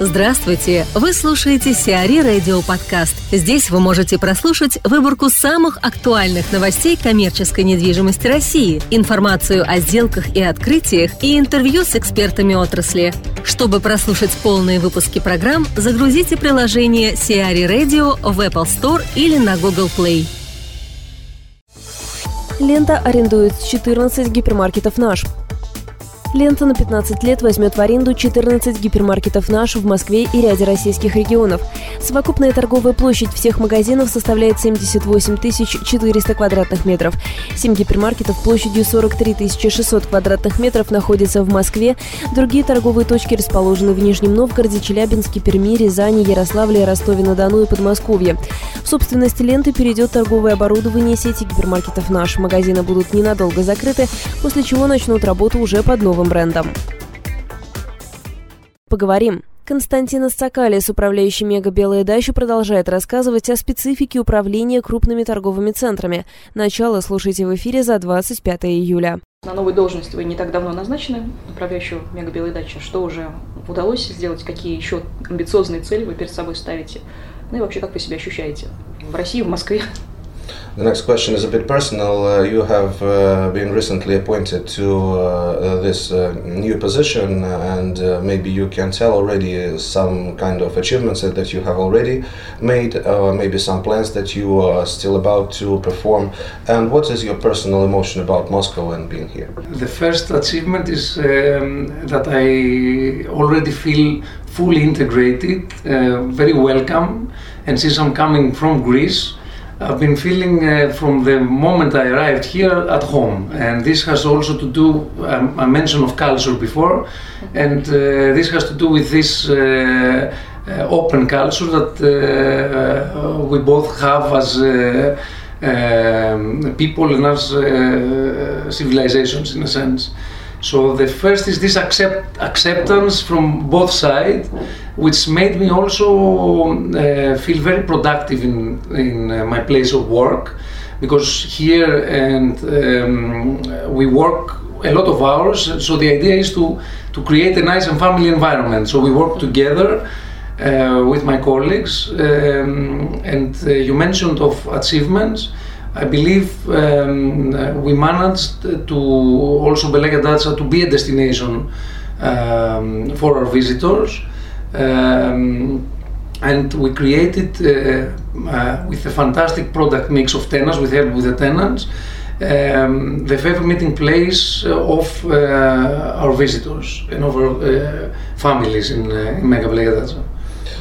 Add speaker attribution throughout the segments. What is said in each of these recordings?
Speaker 1: Здравствуйте! Вы слушаете Сиари Радио Подкаст. Здесь вы можете прослушать выборку самых актуальных новостей коммерческой недвижимости России, информацию о сделках и открытиях и интервью с экспертами отрасли. Чтобы прослушать полные выпуски программ, загрузите приложение Сиари Radio в Apple Store или на Google Play.
Speaker 2: Лента арендует 14 гипермаркетов «Наш». Лента на 15 лет возьмет в аренду 14 гипермаркетов «Наш» в Москве и ряде российских регионов. Совокупная торговая площадь всех магазинов составляет 78 400 квадратных метров. Семь гипермаркетов площадью 43 600 квадратных метров находятся в Москве. Другие торговые точки расположены в Нижнем Новгороде, Челябинске, Перми, Рязани, Ярославле, Ростове-на-Дону и Подмосковье. В собственности ленты перейдет торговое оборудование сети гипермаркетов «Наш». Магазины будут ненадолго закрыты, после чего начнут работу уже под новым брендом. Поговорим. Константин Сцакалис, управляющий «Мега Белая дача», продолжает рассказывать о специфике управления крупными торговыми центрами. Начало слушайте в эфире за 25 июля.
Speaker 3: На новой должности вы не так давно назначены, управляющего «Мега Белой дачи». Что уже удалось сделать? Какие еще амбициозные цели вы перед собой ставите? Ну и вообще, как вы себя ощущаете в России, в Москве?
Speaker 4: The next question is a bit personal. Uh, you have uh, been recently appointed to uh, uh this uh, new position, and uh, maybe you can tell already some kind of achievements that you have already made, maybe some plans that you are still about to perform. And what is your personal emotion about Moscow and being here?
Speaker 5: The first achievement is um, that I already feel fully integrated, very welcome, and since I'm coming from Greece. I've been feeling uh, from the moment I arrived here at home, and this has also to do. Um, I mentioned of culture before, and uh, this has to do with this uh, uh open culture that uh, uh, we both have as um, people and as civilizations, in a sense. So the first is this accept, acceptance from both sides, which made me also uh, feel very productive in, in uh, my place of work, because here and um, we work a lot of hours. So the idea is to to create a nice and family environment. So we work together. Uh, with my colleagues, um, and uh, you mentioned of achievements. I believe um, we managed to also Belega Dacia to be a destination um, for our visitors. Um, and we created uh, uh, with a fantastic product mix of tenants, we helped with the tenants, um, the favorite meeting place of uh, our visitors and of our uh, families in, uh, in Mega Belega Dacia.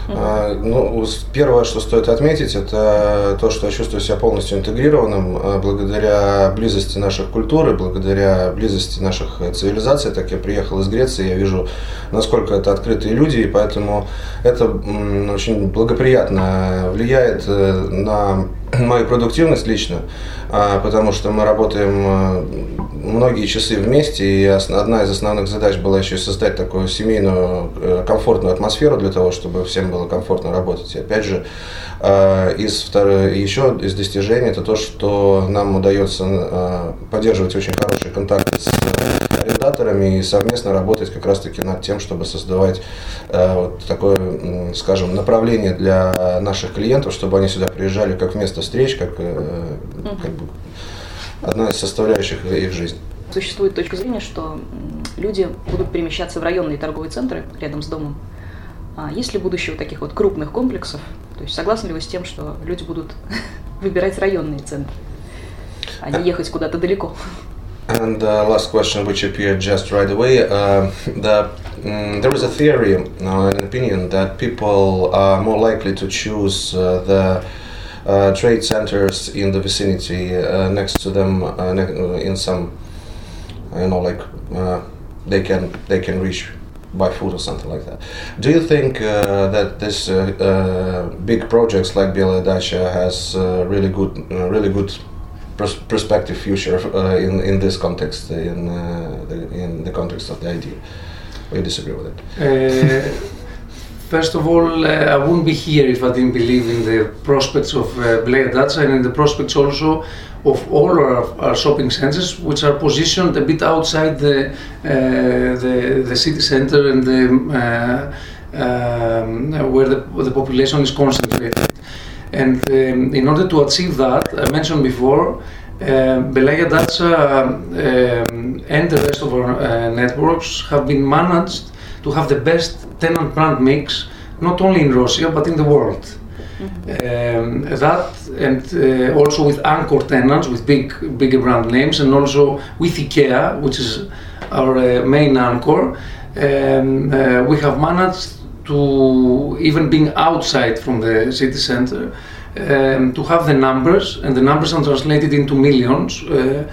Speaker 4: А, ну, первое, что стоит отметить, это то, что я чувствую себя полностью интегрированным а, благодаря близости наших культур и благодаря близости наших цивилизаций. Так я приехал из Греции, я вижу, насколько это открытые люди, и поэтому это очень благоприятно влияет э, на мою продуктивность лично, а, потому что мы работаем э, многие часы вместе, и одна из основных задач была еще создать такую семейную э, комфортную атмосферу для того, чтобы всем было комфортно работать. И опять же, э, из второй, еще из достижений это то, что нам удается поддерживать очень хорошие контакты с арендаторами и совместно работать как раз-таки над тем, чтобы создавать вот такое, скажем, направление для наших клиентов, чтобы они сюда приезжали как вместо встреч, как, э, как бы одна из составляющих их жизни.
Speaker 3: Существует точка зрения, что люди будут перемещаться в районные торговые центры рядом с домом. А есть ли будущее у таких вот крупных комплексов? То есть согласны ли вы с тем, что люди будут выбирать районные центры, а не ехать куда-то далеко?
Speaker 4: And the last question, which appeared just right away, uh, the, um, there is a theory, uh, an opinion that people are more likely to choose uh, the uh, trade centers in the vicinity uh, next to them uh, in some you know like they can they can reach by foot or something like that. Do you think uh, that this uh, uh, big projects like Biela has really good, really good pers- perspective future in in this context, in the, in the context of the idea? You disagree with it?
Speaker 5: First of all, uh, I wouldn't be here if I didn't believe in the prospects of uh, Blair Dutch and in the prospects also of all our, our, shopping centers, which are positioned a bit outside the uh, the, the, city center and the uh, um, where the, the population is concentrated. And um, in order to achieve that, I mentioned before, uh, Belaya Dacia um, and the rest of our uh, networks have been managed to have the best tenant brand mix, not only in Russia but in the world. Um, that and uh, also with anchor tenants with big bigger brand names and also with IKEA which is our uh, main anchor. Um, uh, we have managed to even being outside from the city center um, to have the numbers and the numbers are translated into millions uh,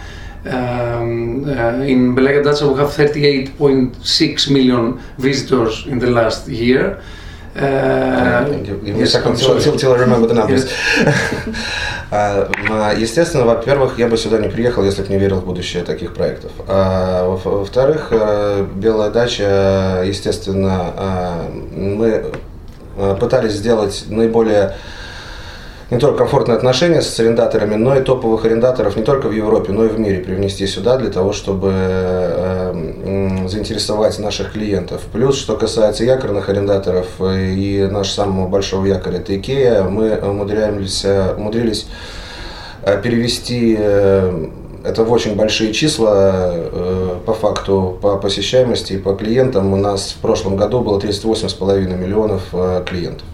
Speaker 5: um, uh, in Belega Dacia we have 38.6 million visitors in the last year
Speaker 4: Give me a second till, I remember the numbers. Естественно, во-первых, я бы сюда не приехал, если бы не верил в будущее таких проектов. А, во-вторых, Белая дача, естественно, мы пытались сделать наиболее не только комфортные отношения с арендаторами, но и топовых арендаторов не только в Европе, но и в мире привнести сюда для того, чтобы э, заинтересовать наших клиентов. Плюс, что касается якорных арендаторов и нашего самого большого якоря, это Икея, мы умудряемся, э, умудрились э, перевести это в очень большие числа по факту, по посещаемости и по клиентам. У нас в прошлом году было 38,5 миллионов клиентов.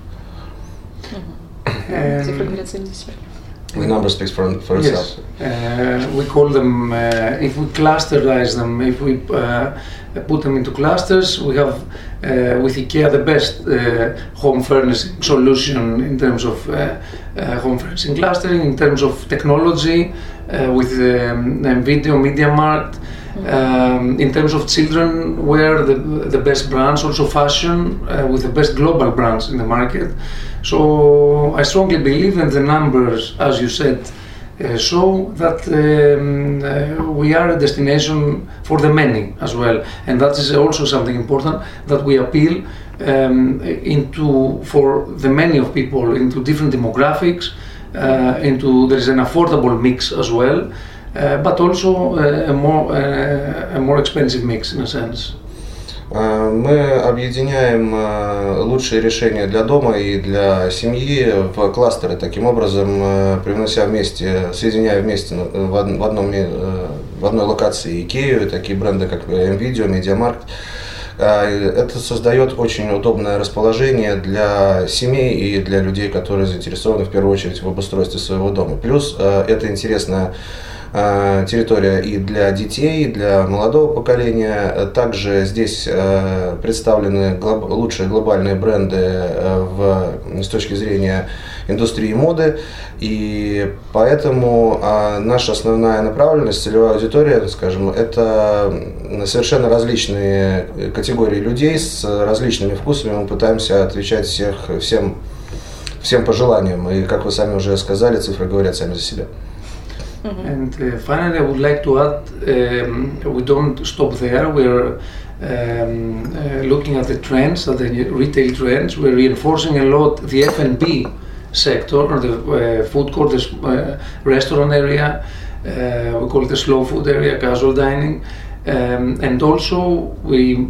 Speaker 4: The number speaks for, for
Speaker 5: yes. itself. Uh, we call them, uh, if we clusterize them, if we uh, put them into clusters, we have uh, with IKEA the best uh, home furnishing solution in terms of uh, home furnishing clustering, in terms of technology, with um, video, media mart. Um, in terms of children, we're the, the best brands, also fashion, with the best global brands in the market. So I strongly believe, and the numbers, as you said, uh, show that um, uh, we are a destination for the many as well, and that is also something important that we appeal um, into for the many of people into different demographics, uh, into there is an affordable mix as well, uh, but also uh, a more uh, a more expensive mix in a sense.
Speaker 4: Э, мы объединяем э, лучшие решения для дома и для семьи в кластеры, таким образом э, привнося вместе, соединяя вместе в, одном, в одной локации Икею, такие бренды, как NVIDIA, MediaMarkt. Это создает очень удобное расположение для семей и для людей, которые заинтересованы в первую очередь в обустройстве своего дома. Плюс это интересная Э, территория и для детей, и для молодого поколения. Также здесь представлены лучшие глобальные бренды в, с точки зрения индустрии моды. И поэтому наша основная направленность, целевая аудитория, скажем, это совершенно различные категории людей с различными вкусами. Мы пытаемся отвечать всех, всем, всем пожеланиям. И, как вы сами уже сказали, цифры говорят сами за себя.
Speaker 5: Mm-hmm. And uh, finally, I would like to add um, we don't stop there. We're um, uh, looking at the trends, at the retail trends. We're reinforcing a lot the F&B sector, or the uh, food court, the uh, restaurant area. Uh, we call it the slow food area, casual dining. Um, and also, we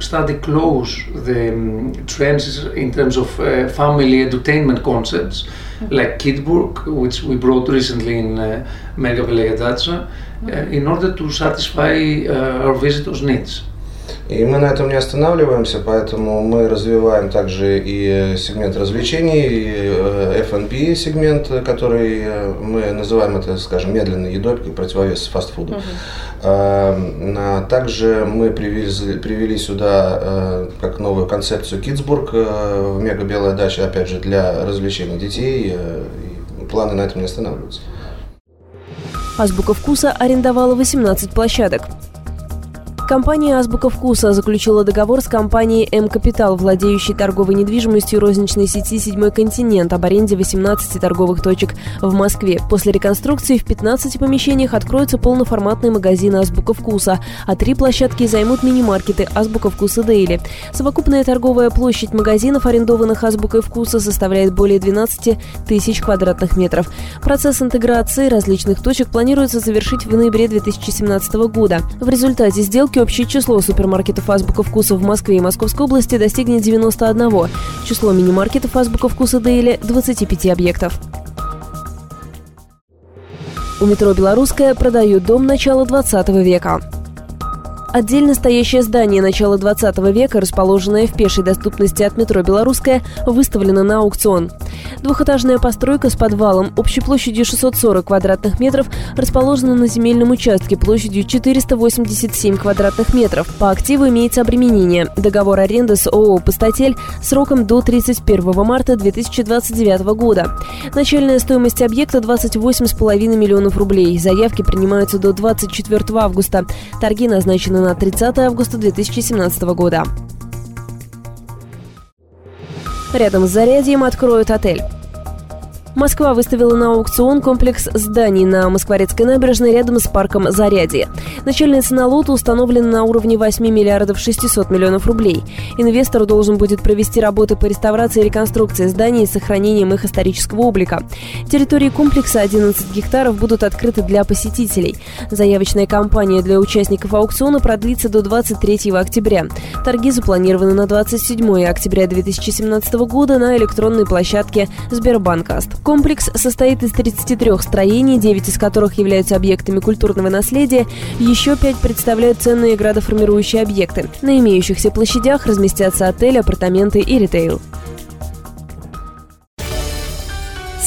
Speaker 5: study close the um, trends in terms of uh, family entertainment concepts mm-hmm. like Kidburg, which we brought recently in uh, Mega Dacia, uh, in order to satisfy uh, our visitors' needs.
Speaker 4: И мы на этом не останавливаемся, поэтому мы развиваем также и сегмент развлечений, и F&B сегмент, который мы называем это, скажем, медленной едой, противовес фастфуду. Uh-huh. Также мы привезли, привели сюда как новую концепцию Китсбург в Мега Белая дача, опять же, для развлечений детей, и планы на этом не останавливаются.
Speaker 2: Азбука вкуса арендовала 18 площадок. Компания «Азбука вкуса» заключила договор с компанией «М-Капитал», владеющей торговой недвижимостью розничной сети «Седьмой континент» об аренде 18 торговых точек в Москве. После реконструкции в 15 помещениях откроются полноформатные магазины «Азбука вкуса», а три площадки займут мини-маркеты «Азбука вкуса Дейли». Совокупная торговая площадь магазинов, арендованных «Азбукой вкуса», составляет более 12 тысяч квадратных метров. Процесс интеграции различных точек планируется завершить в ноябре 2017 года. В результате сделки итоге общее число супермаркетов «Азбука вкуса» в Москве и Московской области достигнет 91. Число мини-маркетов «Азбука вкуса» Дейли – 25 объектов. У метро «Белорусская» продают дом начала 20 века. Отдельно стоящее здание начала 20 века, расположенное в пешей доступности от метро «Белорусская», выставлено на аукцион. Двухэтажная постройка с подвалом общей площадью 640 квадратных метров расположена на земельном участке площадью 487 квадратных метров. По активу имеется обременение. Договор аренды с ООО «Пустотель» сроком до 31 марта 2029 года. Начальная стоимость объекта 28,5 миллионов рублей. Заявки принимаются до 24 августа. Торги назначены на 30 августа 2017 года. Рядом с Зарядьем откроют отель. Москва выставила на аукцион комплекс зданий на Москворецкой набережной рядом с парком Зарядье. Начальная цена лота установлена на уровне 8 миллиардов 600 миллионов рублей. Инвестор должен будет провести работы по реставрации и реконструкции зданий с сохранением их исторического облика. Территории комплекса 11 гектаров будут открыты для посетителей. Заявочная кампания для участников аукциона продлится до 23 октября. Торги запланированы на 27 октября 2017 года на электронной площадке Сбербанкаст. Комплекс состоит из 33 строений, 9 из которых являются объектами культурного наследия, еще 5 представляют ценные градоформирующие объекты. На имеющихся площадях разместятся отели, апартаменты и ритейл.